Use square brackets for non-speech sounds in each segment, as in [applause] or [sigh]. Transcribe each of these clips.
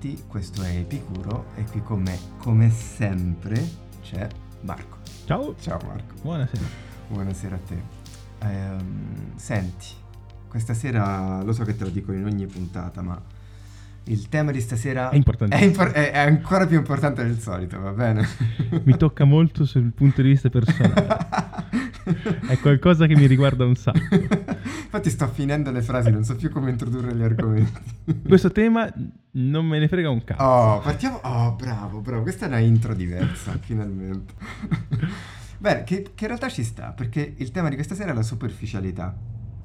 Tutti, questo è Epicuro e qui con me, come sempre, c'è Marco. Ciao. Ciao Marco. Buonasera. Buonasera a te. Ehm, senti, questa sera lo so che te lo dico in ogni puntata, ma il tema di stasera È importante. è, impor- è- è ancora più importante del solito, va bene? Mi tocca molto sul punto di vista personale. [laughs] È qualcosa che mi riguarda un sacco. [laughs] Infatti sto finendo le frasi, non so più come introdurre gli argomenti. [laughs] Questo tema non me ne frega un cazzo. Oh, partiamo. Oh, bravo, bravo. Questa è una intro diversa, [laughs] finalmente. Bene, che, che in realtà ci sta, perché il tema di questa sera è la superficialità.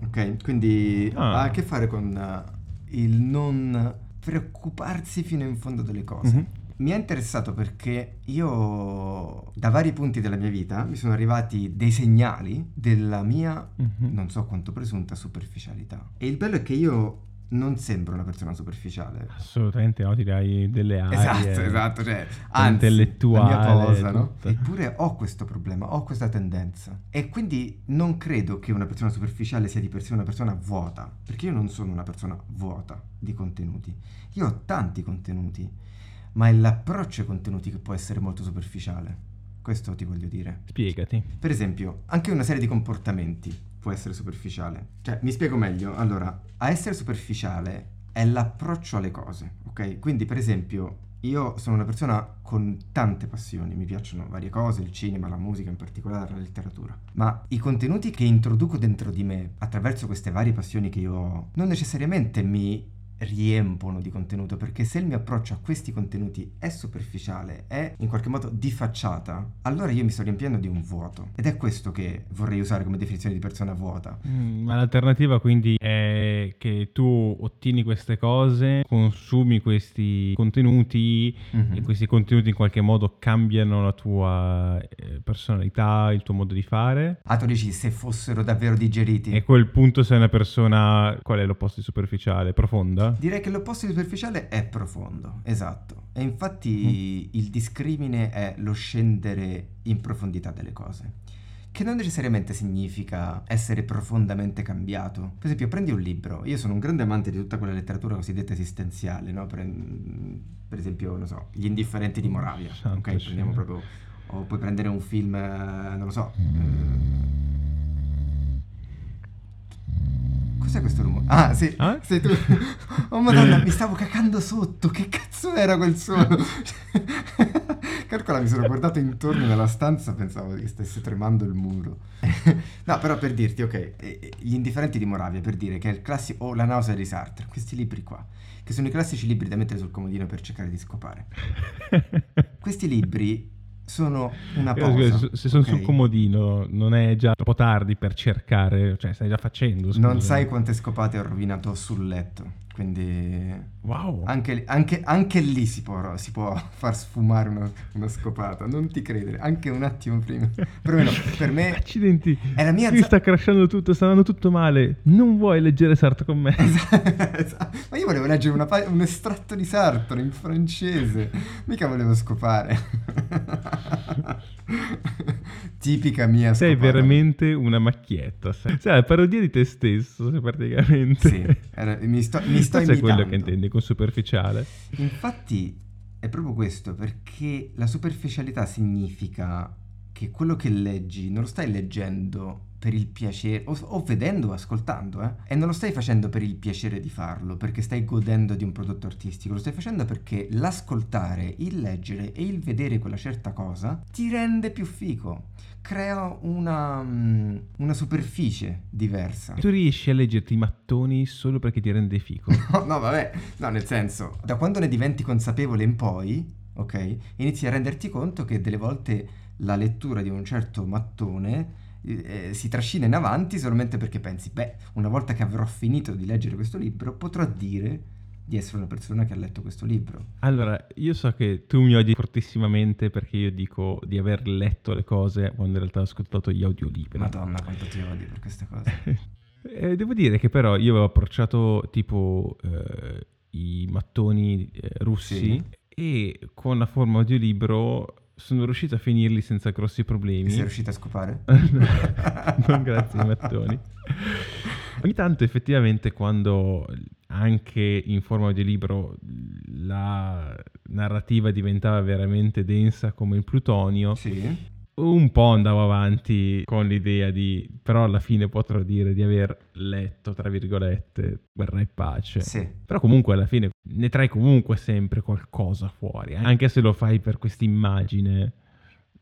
Ok? Quindi Ah. ha a che fare con eh, il non preoccuparsi fino in fondo delle cose. Mhm. Mi è interessato perché io, da vari punti della mia vita, mi sono arrivati dei segnali della mia, Mhm. non so quanto presunta, superficialità. E il bello è che io non sembro una persona superficiale. Assolutamente no, direi delle aree. Esatto, esatto, cioè, anzi, intellettuale, la mia posa, no? Eppure ho questo problema, ho questa tendenza. E quindi non credo che una persona superficiale sia di per sé una persona vuota, perché io non sono una persona vuota di contenuti. Io ho tanti contenuti, ma è l'approccio ai contenuti che può essere molto superficiale. Questo ti voglio dire. Spiegati. Per esempio, anche una serie di comportamenti può essere superficiale. Cioè, mi spiego meglio. Allora, a essere superficiale è l'approccio alle cose, ok? Quindi, per esempio, io sono una persona con tante passioni, mi piacciono varie cose, il cinema, la musica in particolare, la letteratura. Ma i contenuti che introduco dentro di me attraverso queste varie passioni che io ho, non necessariamente mi riempono di contenuto perché se il mio approccio a questi contenuti è superficiale, è in qualche modo di facciata, allora io mi sto riempiendo di un vuoto. Ed è questo che vorrei usare come definizione di persona vuota. Mm, Ma l'alternativa quindi è che tu ottieni queste cose, consumi questi contenuti Mhm. e questi contenuti in qualche modo cambiano la tua eh, personalità, il tuo modo di fare. Ah, tu dici se fossero davvero digeriti? E a quel punto sei una persona, qual è l'opposto di superficiale? Profonda? Direi che l'opposto di superficiale è profondo, esatto. E infatti il discrimine è lo scendere in profondità delle cose. Che non necessariamente significa essere profondamente cambiato. Per esempio, prendi un libro. Io sono un grande amante di tutta quella letteratura cosiddetta esistenziale, no? Per, per esempio, non so, Gli indifferenti di Moravia. Santo ok, prendiamo proprio. O puoi prendere un film, eh, non lo so. eh, Cos'è questo rumore? Ah, sì, Ah? sei tu. [laughs] Oh madonna, mi stavo cacando sotto. Che cazzo era quel suono? [laughs] Calcola, mi sono guardato intorno nella stanza, pensavo che stesse tremando il muro. [laughs] no, però per dirti, ok, eh, eh, Gli indifferenti di Moravia, per dire che è il classico, o La nausea di Sartre, questi libri qua, che sono i classici libri da mettere sul comodino per cercare di scopare. Questi libri sono una Eh, pausa. scusa, Se sono ok? sul comodino non è già troppo tardi per cercare, cioè stai già facendo. Non scusa. sai quante scopate ho rovinato sul letto, quindi Wow. anche, anche- anche lì si può, si può far sfumare una, una scopata, non ti credere, anche un attimo prima. Perlomeno per me Accidenti. è la mia Qui sta crashando tutto, sta andando tutto male. Non vuoi leggere Sartre con me? [laughs] Esatto. Ma io volevo leggere una un estratto di Sartre in francese, mica volevo scopare. [laughs] Tipica mia Sei scopata. veramente una macchietta. Sei, sei [laughs] la parodia di te stesso, praticamente. Sì, era- mi sto, mi sto Questo è quello che intendi con superficiale. Infatti è proprio questo, perché la superficialità significa che quello che leggi non lo stai leggendo per il piacere, o, o vedendo o ascoltando, eh, e non lo stai facendo per il piacere di farlo, perché stai godendo di un prodotto artistico, lo stai facendo perché l'ascoltare, il leggere e il vedere quella certa cosa ti rende più fico, crea una, mm, una superficie diversa. Tu riesci a leggerti i mattoni solo perché ti rende fico. [laughs] No, no, vabbè, no, nel senso, da quando ne diventi consapevole in poi, ok, inizi a renderti conto che delle volte la lettura di un certo mattone eh, si trascina in avanti solamente perché pensi, beh, una volta che avrò finito di leggere questo libro, potrò dire di essere una persona che ha letto questo libro. Allora, io so che tu mi odi fortissimamente perché io dico di aver letto le cose quando in realtà ho ascoltato gli audiolibri. Madonna, quanto ti odio per queste cose. [laughs] Eh, devo dire che però io avevo approcciato tipo eh, i mattoni eh, russi Sì. e con la forma audiolibro sono riuscito a finirli senza grossi problemi. Sei riuscito a scopare? [laughs] non grazie ai mattoni. Ogni tanto effettivamente quando anche in forma di libro la narrativa diventava veramente densa come il plutonio. Sì. Un po' andavo avanti con l'idea di, però alla fine potrò dire di aver letto, tra virgolette, Guerra e Pace. Sì. Però comunque alla fine ne trai comunque sempre qualcosa fuori, anche se lo fai per questa immagine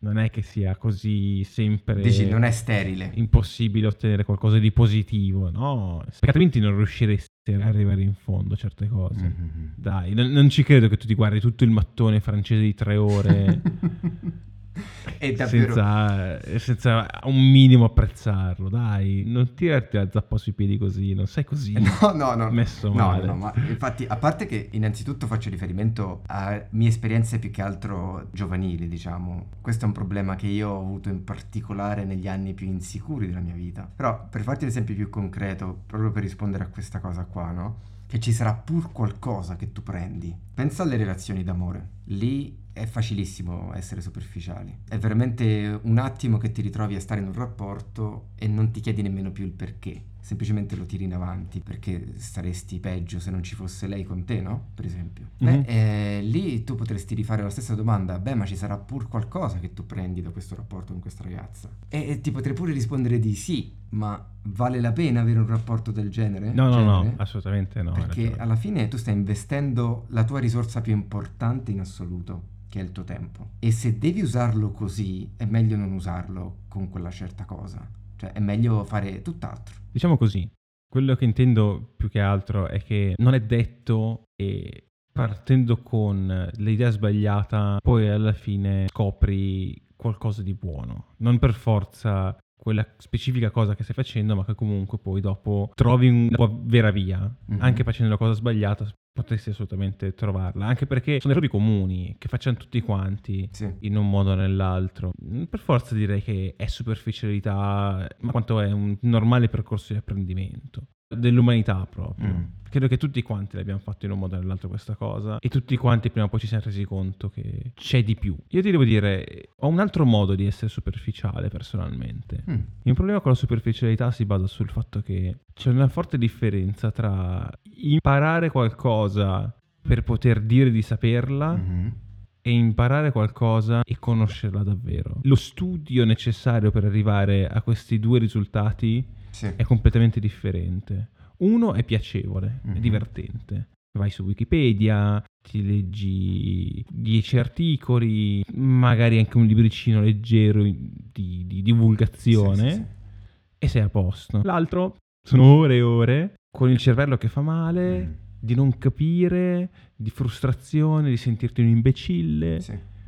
non è che sia così sempre Dici, non è sterile. impossibile ottenere qualcosa di positivo, no? Altrimenti non riusciresti ad arrivare in fondo a certe cose. Mm-hmm. Dai, non, non ci credo che tu ti guardi tutto il mattone francese di tre ore [laughs] [laughs] davvero... senza, senza un minimo apprezzarlo, dai. Non tirarti la zappa sui piedi così, non sei così [laughs] No, no, no. messo No, male. no, ma infatti, a parte che innanzitutto faccio riferimento a mie esperienze più che altro giovanili, diciamo. Questo è un problema che io ho avuto in particolare negli anni più insicuri della mia vita. Però, per farti un esempio più concreto, proprio per rispondere a questa cosa qua, no? Che ci sarà pur qualcosa che tu prendi. Pensa alle relazioni d'amore. Lì è facilissimo essere superficiali. È veramente un attimo che ti ritrovi a stare in un rapporto e non ti chiedi nemmeno più il perché. Semplicemente lo tiri in avanti perché staresti peggio se non ci fosse lei con te, no? Per esempio. Mhm. Beh, eh, lì tu potresti rifare la stessa domanda. Beh, ma ci sarà pur qualcosa che tu prendi da questo rapporto con questa ragazza. E, e ti potrei pure rispondere di sì, ma vale la pena avere un rapporto del genere? No, no, no, Genere? assolutamente no. Perché alla fine tu stai investendo la tua risorsa più importante in assoluto, che è il tuo tempo. E se devi usarlo così, è meglio non usarlo con quella certa cosa. Cioè, è meglio fare tutt'altro. Diciamo così, quello che intendo più che altro è che non è detto e partendo con l'idea sbagliata, poi alla fine scopri qualcosa di buono. Non per forza quella specifica cosa che stai facendo, ma che comunque poi dopo trovi una vera via. Mhm. Anche facendo la cosa sbagliata potresti assolutamente trovarla, anche perché sono errori comuni che facciamo tutti quanti Sì. in un modo o nell'altro. Non Per forza direi che è superficialità, ma quanto è un normale percorso di apprendimento dell'umanità proprio. Mm. Credo che tutti quanti l'abbiamo fatto in un modo o nell'altro questa cosa e tutti quanti prima o poi ci siamo resi conto che c'è di più. Io ti devo dire, ho un altro modo di essere superficiale personalmente. Mm. Il problema con la superficialità si basa sul fatto che c'è una forte differenza tra imparare qualcosa per poter dire di saperla Mhm. e imparare qualcosa e conoscerla davvero. Lo studio necessario per arrivare a questi due risultati Sì. è completamente differente. Uno è piacevole, è Mhm. divertente. Vai su Wikipedia, ti leggi 10 articoli, magari anche un libricino leggero di, di divulgazione Sì, sì, e sei a posto. L'altro sono ore e ore con il cervello che fa male, Mm. di non capire, di frustrazione, di sentirti un imbecille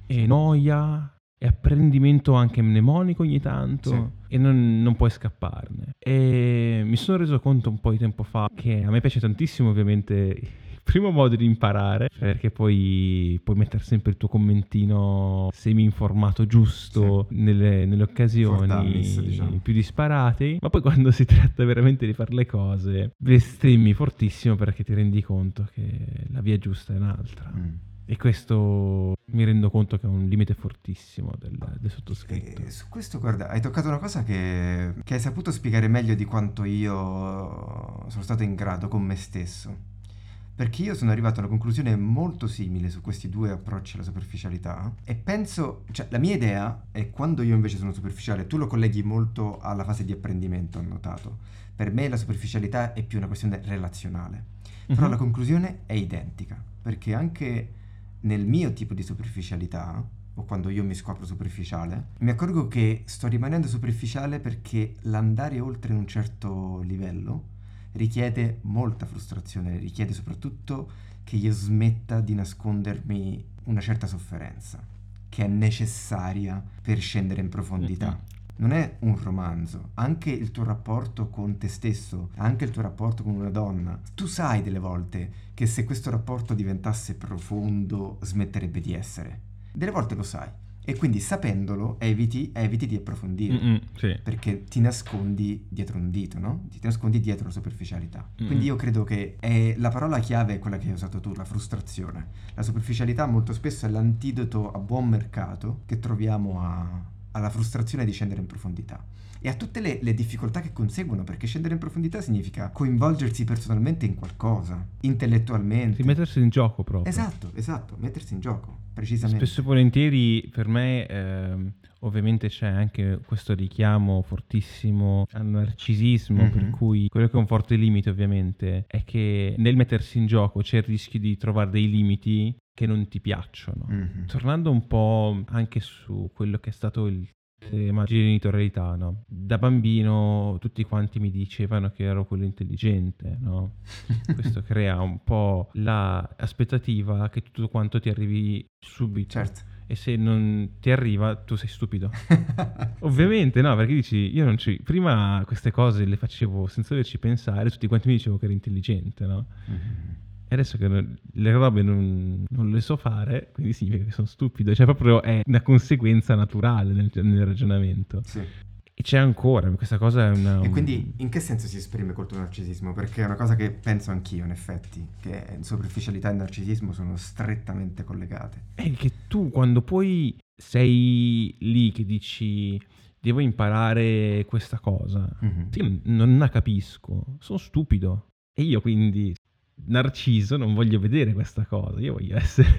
e noia e apprendimento anche mnemonico ogni tanto Sì. e non, non puoi scapparne. E mi sono reso conto un po' di tempo fa che a me piace tantissimo ovviamente il primo modo di imparare perché poi puoi mettere sempre il tuo commentino semi-informato giusto nelle, nelle occasioni Fortamis, diciamo. più disparate ma poi quando si tratta veramente di fare le cose bestemmi fortissimo perché ti rendi conto che la via giusta è un'altra Mm. E questo mi rendo conto che è un limite fortissimo del, del sottoscritto. E su questo, guarda, hai toccato una cosa che, che hai saputo spiegare meglio di quanto io sono stato in grado con me stesso. Perché io sono arrivato a una conclusione molto simile su questi due approcci alla superficialità e penso, cioè la mia idea è quando io invece sono superficiale, tu lo colleghi molto alla fase di apprendimento, ho notato. Per me la superficialità è più una questione relazionale. Però Mhm. la conclusione è identica, perché anche nel mio tipo di superficialità, o quando io mi scopro superficiale, mi accorgo che sto rimanendo superficiale perché l'andare oltre un certo livello richiede molta frustrazione, richiede soprattutto che io smetta di nascondermi una certa sofferenza, che è necessaria per scendere in profondità. Non è un romanzo, anche il tuo rapporto con te stesso, anche il tuo rapporto con una donna. Tu sai delle volte che se questo rapporto diventasse profondo smetterebbe di essere. Delle volte lo sai. E quindi sapendolo eviti, eviti di approfondire. Mm-mm, sì. Perché ti nascondi dietro un dito, no? Ti nascondi dietro la superficialità. Mm. Quindi io credo che è- la parola chiave è quella che hai usato tu, la frustrazione. La superficialità molto spesso è l'antidoto a buon mercato che troviamo a- alla frustrazione di scendere in profondità. e a tutte le, le difficoltà che conseguono, perché scendere in profondità significa coinvolgersi personalmente in qualcosa, intellettualmente. Mettersi in gioco proprio. Esatto, esatto, mettersi in gioco, precisamente. Spesso e volentieri per me ehm, ovviamente c'è anche questo richiamo fortissimo al narcisismo, Mhm. per cui quello che è un forte limite ovviamente è che nel mettersi in gioco c'è il rischio di trovare dei limiti che non ti piacciono. Mhm. Tornando un po' anche su quello che è stato il tema genitorialità, no? Da bambino tutti quanti mi dicevano che ero quello intelligente, no? [laughs] Questo crea un po' l'aspettativa che tutto quanto ti arrivi subito. Certo. E se non ti arriva, tu sei stupido. [laughs] Ovviamente no, perché dici, io non ci... Prima queste cose le facevo senza doverci pensare, tutti quanti mi dicevano che ero intelligente, no? Mhm. E adesso che non- le robe non, non le so fare, quindi significa che sono stupido. Cioè proprio è una conseguenza naturale nel, nel ragionamento. Sì. E c'è ancora, questa cosa è una... E quindi in che senso si esprime col tuo narcisismo? Perché è una cosa che penso anch'io, in effetti, che superficialità e narcisismo sono strettamente collegate. È che tu quando poi sei lì che dici devo imparare questa cosa, Mhm. io non la capisco, sono stupido. E io quindi, narciso, non voglio vedere questa cosa, io voglio [laughs] essere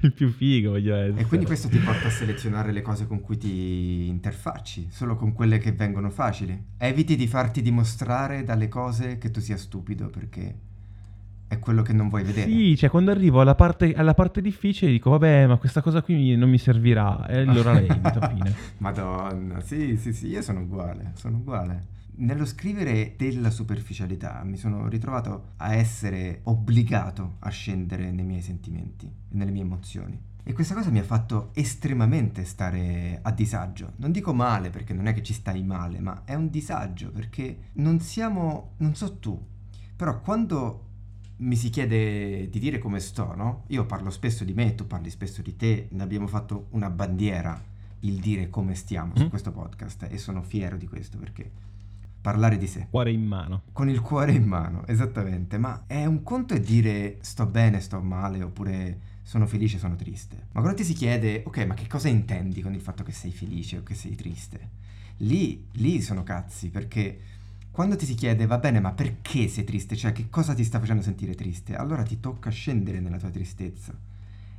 il più figo, voglio essere. E quindi questo ti porta a selezionare le cose con cui ti interfacci, solo con quelle che vengono facili. Eviti di farti dimostrare dalle cose che tu sia stupido, perché è quello che non vuoi vedere. Sì, cioè quando arrivo alla parte, alla parte difficile dico vabbè ma questa cosa qui non mi servirà e allora [laughs] evito, fine. Madonna, sì, sì, sì, io sono uguale, sono uguale. Nello scrivere della superficialità mi sono ritrovato a essere obbligato a scendere nei miei sentimenti e nelle mie emozioni. E questa cosa mi ha fatto estremamente stare a disagio. Non dico male perché non è che ci stai male, ma è un disagio perché non siamo, non so tu, però quando mi si chiede di dire come sto, no? Io parlo spesso di me, tu parli spesso di te, ne abbiamo fatto una bandiera il dire come stiamo su Mm. questo podcast e sono fiero di questo perché parlare di sé Cuore in mano. con il cuore in mano, esattamente, ma è un conto è dire sto bene, sto male oppure sono felice, sono triste. Ma quando ti si chiede, ok, ma che cosa intendi con il fatto che sei felice o che sei triste? Lì, lì sono cazzi, perché quando ti si chiede, va bene, ma perché sei triste? Cioè, che cosa ti sta facendo sentire triste? Allora ti tocca scendere nella tua tristezza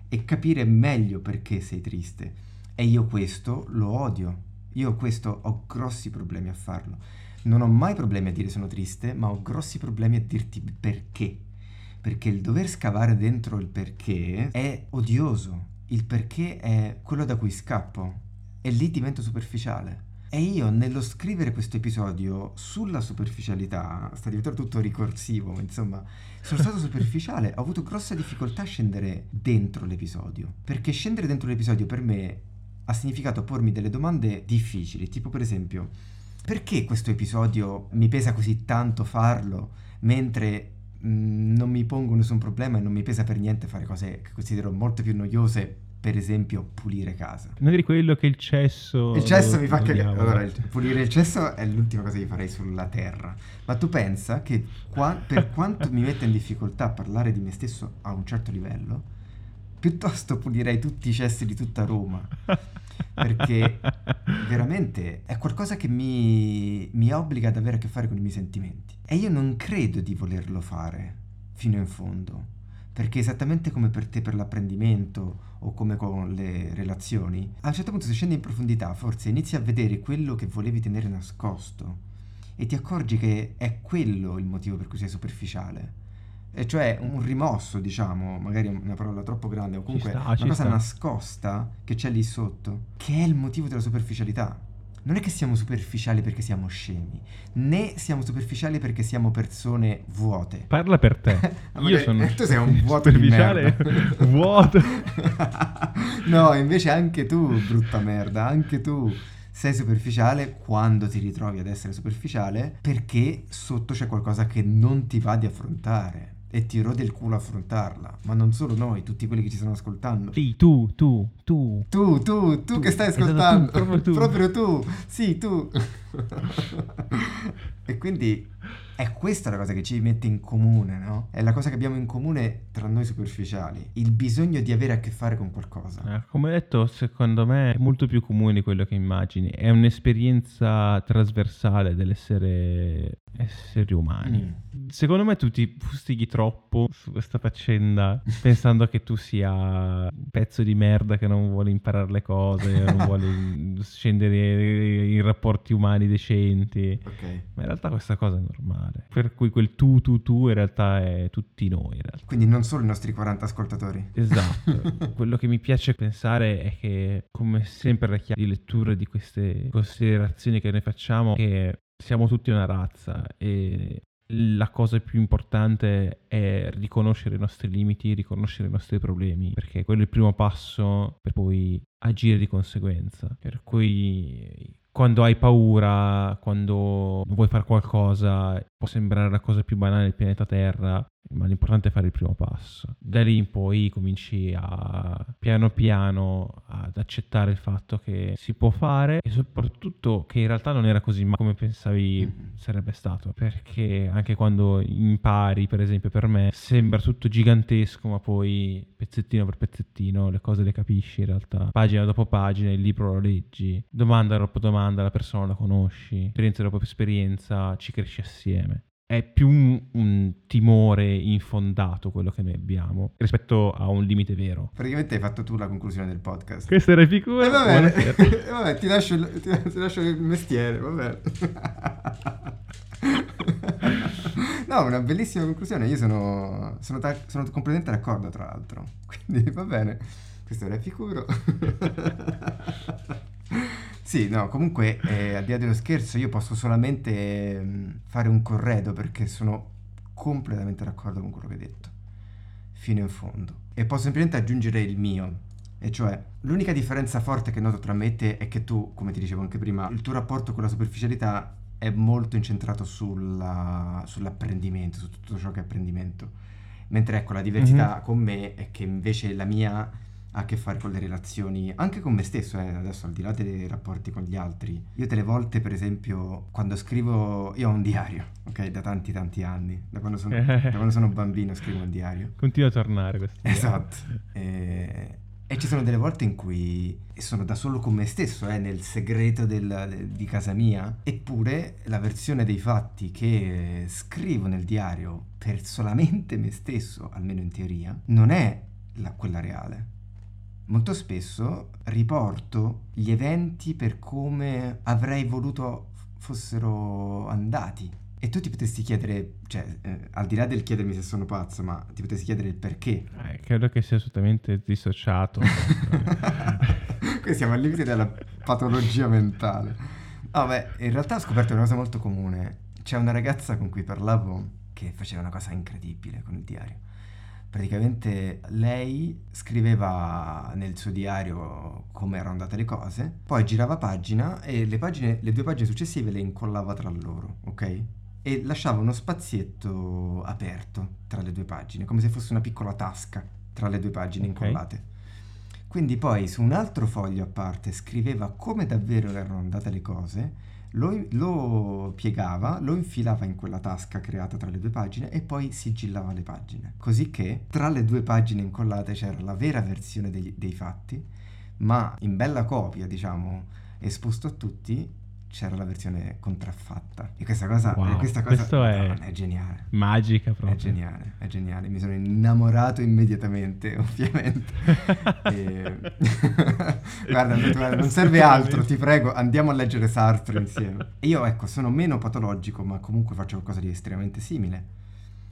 e capire meglio perché sei triste. E io questo lo odio. Io questo ho grossi problemi a farlo. Non ho mai problemi a dire sono triste, ma ho grossi problemi a dirti perché. Perché il dover scavare dentro il perché è odioso. Il perché è quello da cui scappo. E lì divento superficiale. E io nello scrivere questo episodio sulla superficialità, sta diventando tutto ricorsivo, ma insomma, sono stato superficiale, ho avuto grossa difficoltà a scendere dentro l'episodio. Perché scendere dentro l'episodio per me ha significato pormi delle domande difficili, tipo per esempio, perché questo episodio mi pesa così tanto farlo, mentre mh, non mi pongo nessun problema e non mi pesa per niente fare cose che considero molto più noiose, per esempio pulire casa. Non eri quello che il cesso... Il cesso lo- mi fa cagare. Allora, il- pulire il cesso è l'ultima cosa che farei sulla terra. Ma tu pensa che qua- per quanto mi metta in difficoltà a parlare di me stesso a un certo livello, piuttosto pulirei tutti i cessi di tutta Roma. Perché veramente è qualcosa che mi, mi obbliga ad avere a che fare con i miei sentimenti. E io non credo di volerlo fare fino in fondo. Perché esattamente come per te per l'apprendimento o come con le relazioni, a un certo punto se scendi in profondità forse inizi a vedere quello che volevi tenere nascosto e ti accorgi che è quello il motivo per cui sei superficiale. E cioè un rimosso, diciamo, magari è una parola troppo grande o comunque sta, una cosa sta. nascosta che c'è lì sotto, che è il motivo della superficialità. Non è che siamo superficiali perché siamo scemi, né siamo superficiali perché siamo persone vuote. Parla per te. [laughs] Io magari- sono tu sei un vuoto di superficiale, merda. [laughs] vuoto. [laughs] no, invece anche tu, brutta merda, anche tu sei superficiale quando ti ritrovi ad essere superficiale perché sotto c'è qualcosa che non ti va di affrontare e ti rode il culo affrontarla. Ma non solo noi, tutti quelli che ci stanno ascoltando. Sì, tu, tu, tu. Tu, tu, tu, Tu, che stai esatto, ascoltando. tu, proprio tu. Proprio tu. Sì, tu. [laughs] [laughs] e quindi È questa la cosa che ci mette in comune, no? È la cosa che abbiamo in comune tra noi superficiali. Il bisogno di avere a che fare con qualcosa. Eh, come detto, secondo me è molto più comune di quello che immagini. È un'esperienza trasversale dell'essere esseri umani. Mm. Secondo me tu ti fustighi troppo su questa faccenda [laughs] pensando che tu sia un pezzo di merda che non vuole imparare le cose, non vuole [laughs] scendere in rapporti umani decenti. Ok. Ma in realtà questa cosa è normale. Per cui quel tu, tu, tu in realtà è tutti noi. Quindi non solo i nostri 40 ascoltatori. Esatto. [laughs] Quello che mi piace pensare è che, come sempre, la chiave di lettura di queste considerazioni che noi facciamo, che siamo tutti una razza e la cosa più importante è riconoscere i nostri limiti, riconoscere i nostri problemi, perché quello è il primo passo per poi agire di conseguenza. Per cui quando hai paura, quando vuoi fare qualcosa, può sembrare la cosa più banale del pianeta Terra, ma l'importante è fare il primo passo. Da lì in poi cominci a piano piano ad accettare il fatto che si può fare e soprattutto che in realtà non era così come pensavi sarebbe stato. Perché anche quando impari, per esempio per me, sembra tutto gigantesco, ma poi pezzettino per pezzettino le cose le capisci in realtà. Pagina dopo pagina, il libro lo leggi, domanda dopo domanda la persona la conosci, esperienza dopo esperienza ci cresci assieme è più un, un, timore infondato quello che noi abbiamo rispetto a un limite vero. Praticamente hai fatto tu la conclusione del podcast. Questa era Epicuro. E va bene, e [laughs] vabbè, ti lascio, il, ti, ti lascio il mestiere, va bene. No, una bellissima conclusione. Io sono, sono, ta- sono completamente d'accordo, tra l'altro. Quindi va bene. Questo era Epicuro. Sì, no, comunque eh, al di là dello scherzo io posso solamente mh, fare un corredo perché sono completamente d'accordo con quello che hai detto, fino in fondo. E posso semplicemente aggiungere il mio, e cioè l'unica differenza forte che noto tra me e te è che tu, come ti dicevo anche prima, il tuo rapporto con la superficialità è molto incentrato sulla, sull'apprendimento, su tutto ciò che è apprendimento. Mentre ecco, la diversità mm-hmm. con me è che invece la mia ha a che fare con le relazioni, anche con me stesso, eh, adesso al di là dei rapporti con gli altri. Io delle volte, per esempio, quando scrivo, io ho un diario, ok, da tanti tanti anni, da quando sono, da quando sono bambino scrivo un diario. Continua a tornare questo. Esatto. E, e, ci sono delle volte in cui sono da solo con me stesso, eh, nel segreto del, de, di casa mia, eppure la versione dei fatti che scrivo nel diario per solamente me stesso, almeno in teoria, non è la, quella reale molto spesso riporto gli eventi per come avrei voluto fossero andati. E tu ti potresti chiedere, cioè, eh, al di là del chiedermi se sono pazzo, ma ti potresti chiedere il perché. Eh, credo che sia assolutamente dissociato. [laughs] Qui siamo al limite della patologia mentale. No, beh, in realtà ho scoperto una cosa molto comune. C'è una ragazza con cui parlavo che faceva una cosa incredibile con il diario praticamente lei scriveva nel suo diario come erano andate le cose, poi girava pagina e le, pagine, le due pagine successive le incollava tra loro, ok? E lasciava uno spazietto aperto tra le due pagine, come se fosse una piccola tasca tra le due pagine okay. incollate. Quindi poi su un altro foglio a parte scriveva come davvero erano andate le cose lo, lo, piegava, lo infilava in quella tasca creata tra le due pagine e poi sigillava le pagine. Così che tra le due pagine incollate c'era la vera versione dei, dei fatti, ma in bella copia, diciamo, esposto a tutti, c'era la versione contraffatta. E questa cosa, wow, questa cosa è, è, geniale. Magica proprio. È geniale, è geniale. Mi sono innamorato immediatamente, [laughs] ovviamente. e... [laughs] guarda, guarda, non serve altro, ti prego, andiamo a leggere Sartre insieme. E io, ecco, sono meno patologico, ma comunque faccio qualcosa di estremamente simile.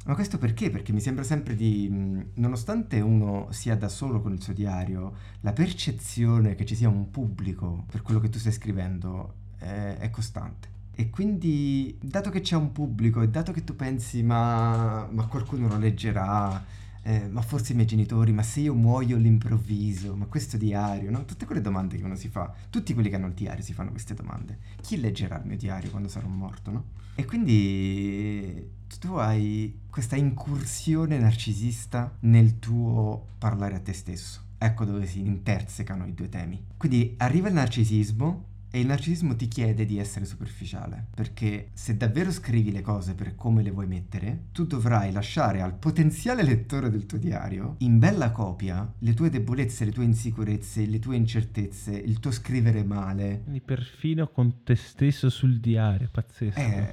Ma questo perché? Perché mi sembra sempre di, nonostante uno sia da solo con il suo diario, la percezione che ci sia un pubblico per quello che tu stai scrivendo è, è costante. E quindi, dato che c'è un pubblico e dato che tu pensi, ma, ma qualcuno lo leggerà, eh, ma forse i miei genitori, ma se io muoio all'improvviso, ma questo diario, no? Tutte quelle domande che uno si fa, tutti quelli che hanno il diario si fanno queste domande. Chi leggerà il mio diario quando sarò morto, no? E quindi tu hai questa incursione narcisista nel tuo parlare a te stesso. Ecco dove si intersecano i due temi. Quindi arriva il narcisismo E il narcisismo ti chiede di essere superficiale, perché se davvero scrivi le cose per come le vuoi mettere, tu dovrai lasciare al potenziale lettore del tuo diario, in bella copia, le tue debolezze, le tue insicurezze, le tue incertezze, il tuo scrivere male. Quindi perfino con te stesso sul diario, pazzesco. Eh,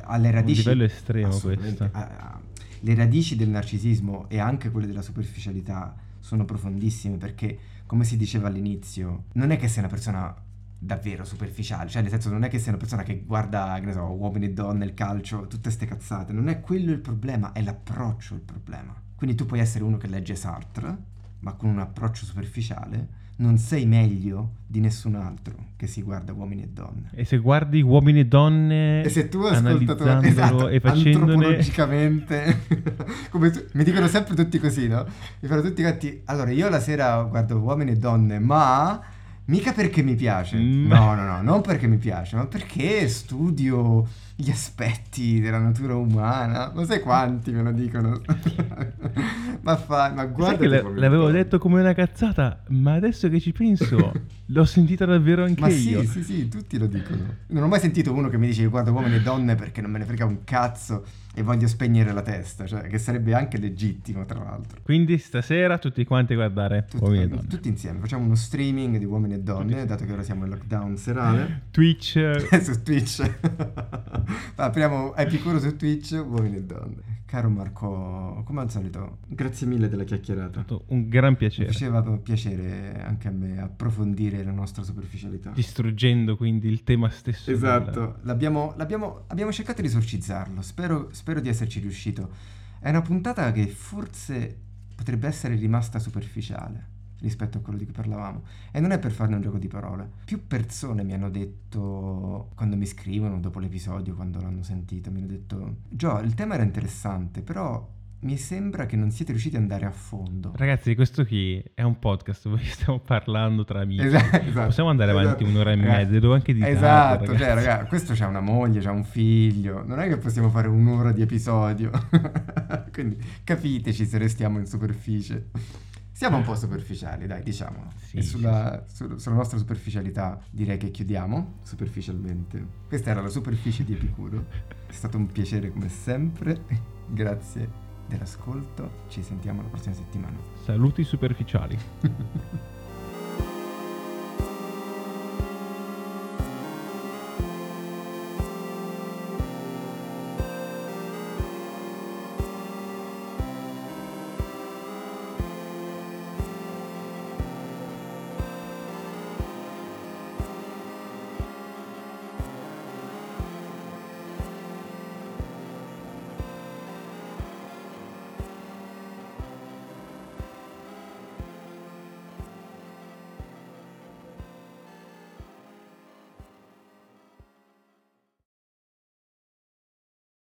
alle radici... Un livello estremo questo. Ah, ah, le radici del narcisismo e anche quelle della superficialità sono profondissime perché, come si diceva all'inizio, non è che sei una persona davvero superficiale, cioè nel senso non è che sei una persona che guarda, che ne so, uomini e donne, il calcio, tutte ste cazzate, non è quello il problema, è l'approccio il problema. Quindi tu puoi essere uno che legge Sartre, ma con un approccio superficiale, non sei meglio di nessun altro che si guarda uomini e donne. E se guardi uomini e donne E se tu ascoltatore esatto, e facendone antropologicamente [laughs] come tu- mi dicono sempre tutti così, no? Mi fanno tutti quanti Allora, io la sera guardo uomini e donne, ma mica perché mi piace. Mm. No, no, no, non perché mi piace, ma perché studio gli aspetti della natura umana. Ma sai quanti me lo dicono? [laughs] ma fa, ma guarda che le- l'avevo detto come una cazzata, ma adesso che ci penso, [laughs] l'ho sentita davvero anche Ma io. sì, sì, sì, tutti lo dicono. Non ho mai sentito uno che mi dice che guarda uomini e donne perché non me ne frega un cazzo e voglio spegnere la testa, cioè che sarebbe anche legittimo tra l'altro. Quindi stasera tutti quanti a guardare Tutti, uomini e donne. tutti insieme, facciamo uno streaming di uomini e donne, dato che ora siamo in lockdown serale. Twitch, [laughs] su Twitch. Apriamo Epicuro su Twitch, uomini e donne. Caro Marco, come al solito, grazie mille della chiacchierata. un gran Mi piacere. faceva piacere anche a me approfondire la nostra superficialità. Distruggendo quindi il tema stesso. Esatto, l'abbiamo, l'abbiamo- abbiamo cercato di esorcizzarlo, spero, spero di esserci riuscito. È una puntata che forse potrebbe essere rimasta superficiale rispetto a quello di cui parlavamo. E non è per farne un gioco di parole. Più persone mi hanno detto, quando mi scrivono dopo l'episodio, quando l'hanno sentito, mi hanno detto, Gio, il tema era interessante, però mi sembra che non siete riusciti ad andare a fondo. Ragazzi, questo qui è un podcast dove [laughs] stiamo parlando tra amici. Esatto. Possiamo andare avanti Esatto. un'ora e Ragazzi, mezza, devo anche editare. Esatto, ragazzi. cioè, raga, questo c'ha una moglie, c'ha un figlio. Non è che possiamo fare un'ora di episodio. [laughs] Quindi capiteci se restiamo in superficie. Siamo un po' superficiali, dai, diciamolo. Sì, e sì, sulla, su- sulla nostra superficialità direi che chiudiamo superficialmente. Questa era la superficie di Epicuro. È stato un piacere come sempre. Grazie dell'ascolto. Ci sentiamo la prossima settimana. Saluti superficiali. [laughs]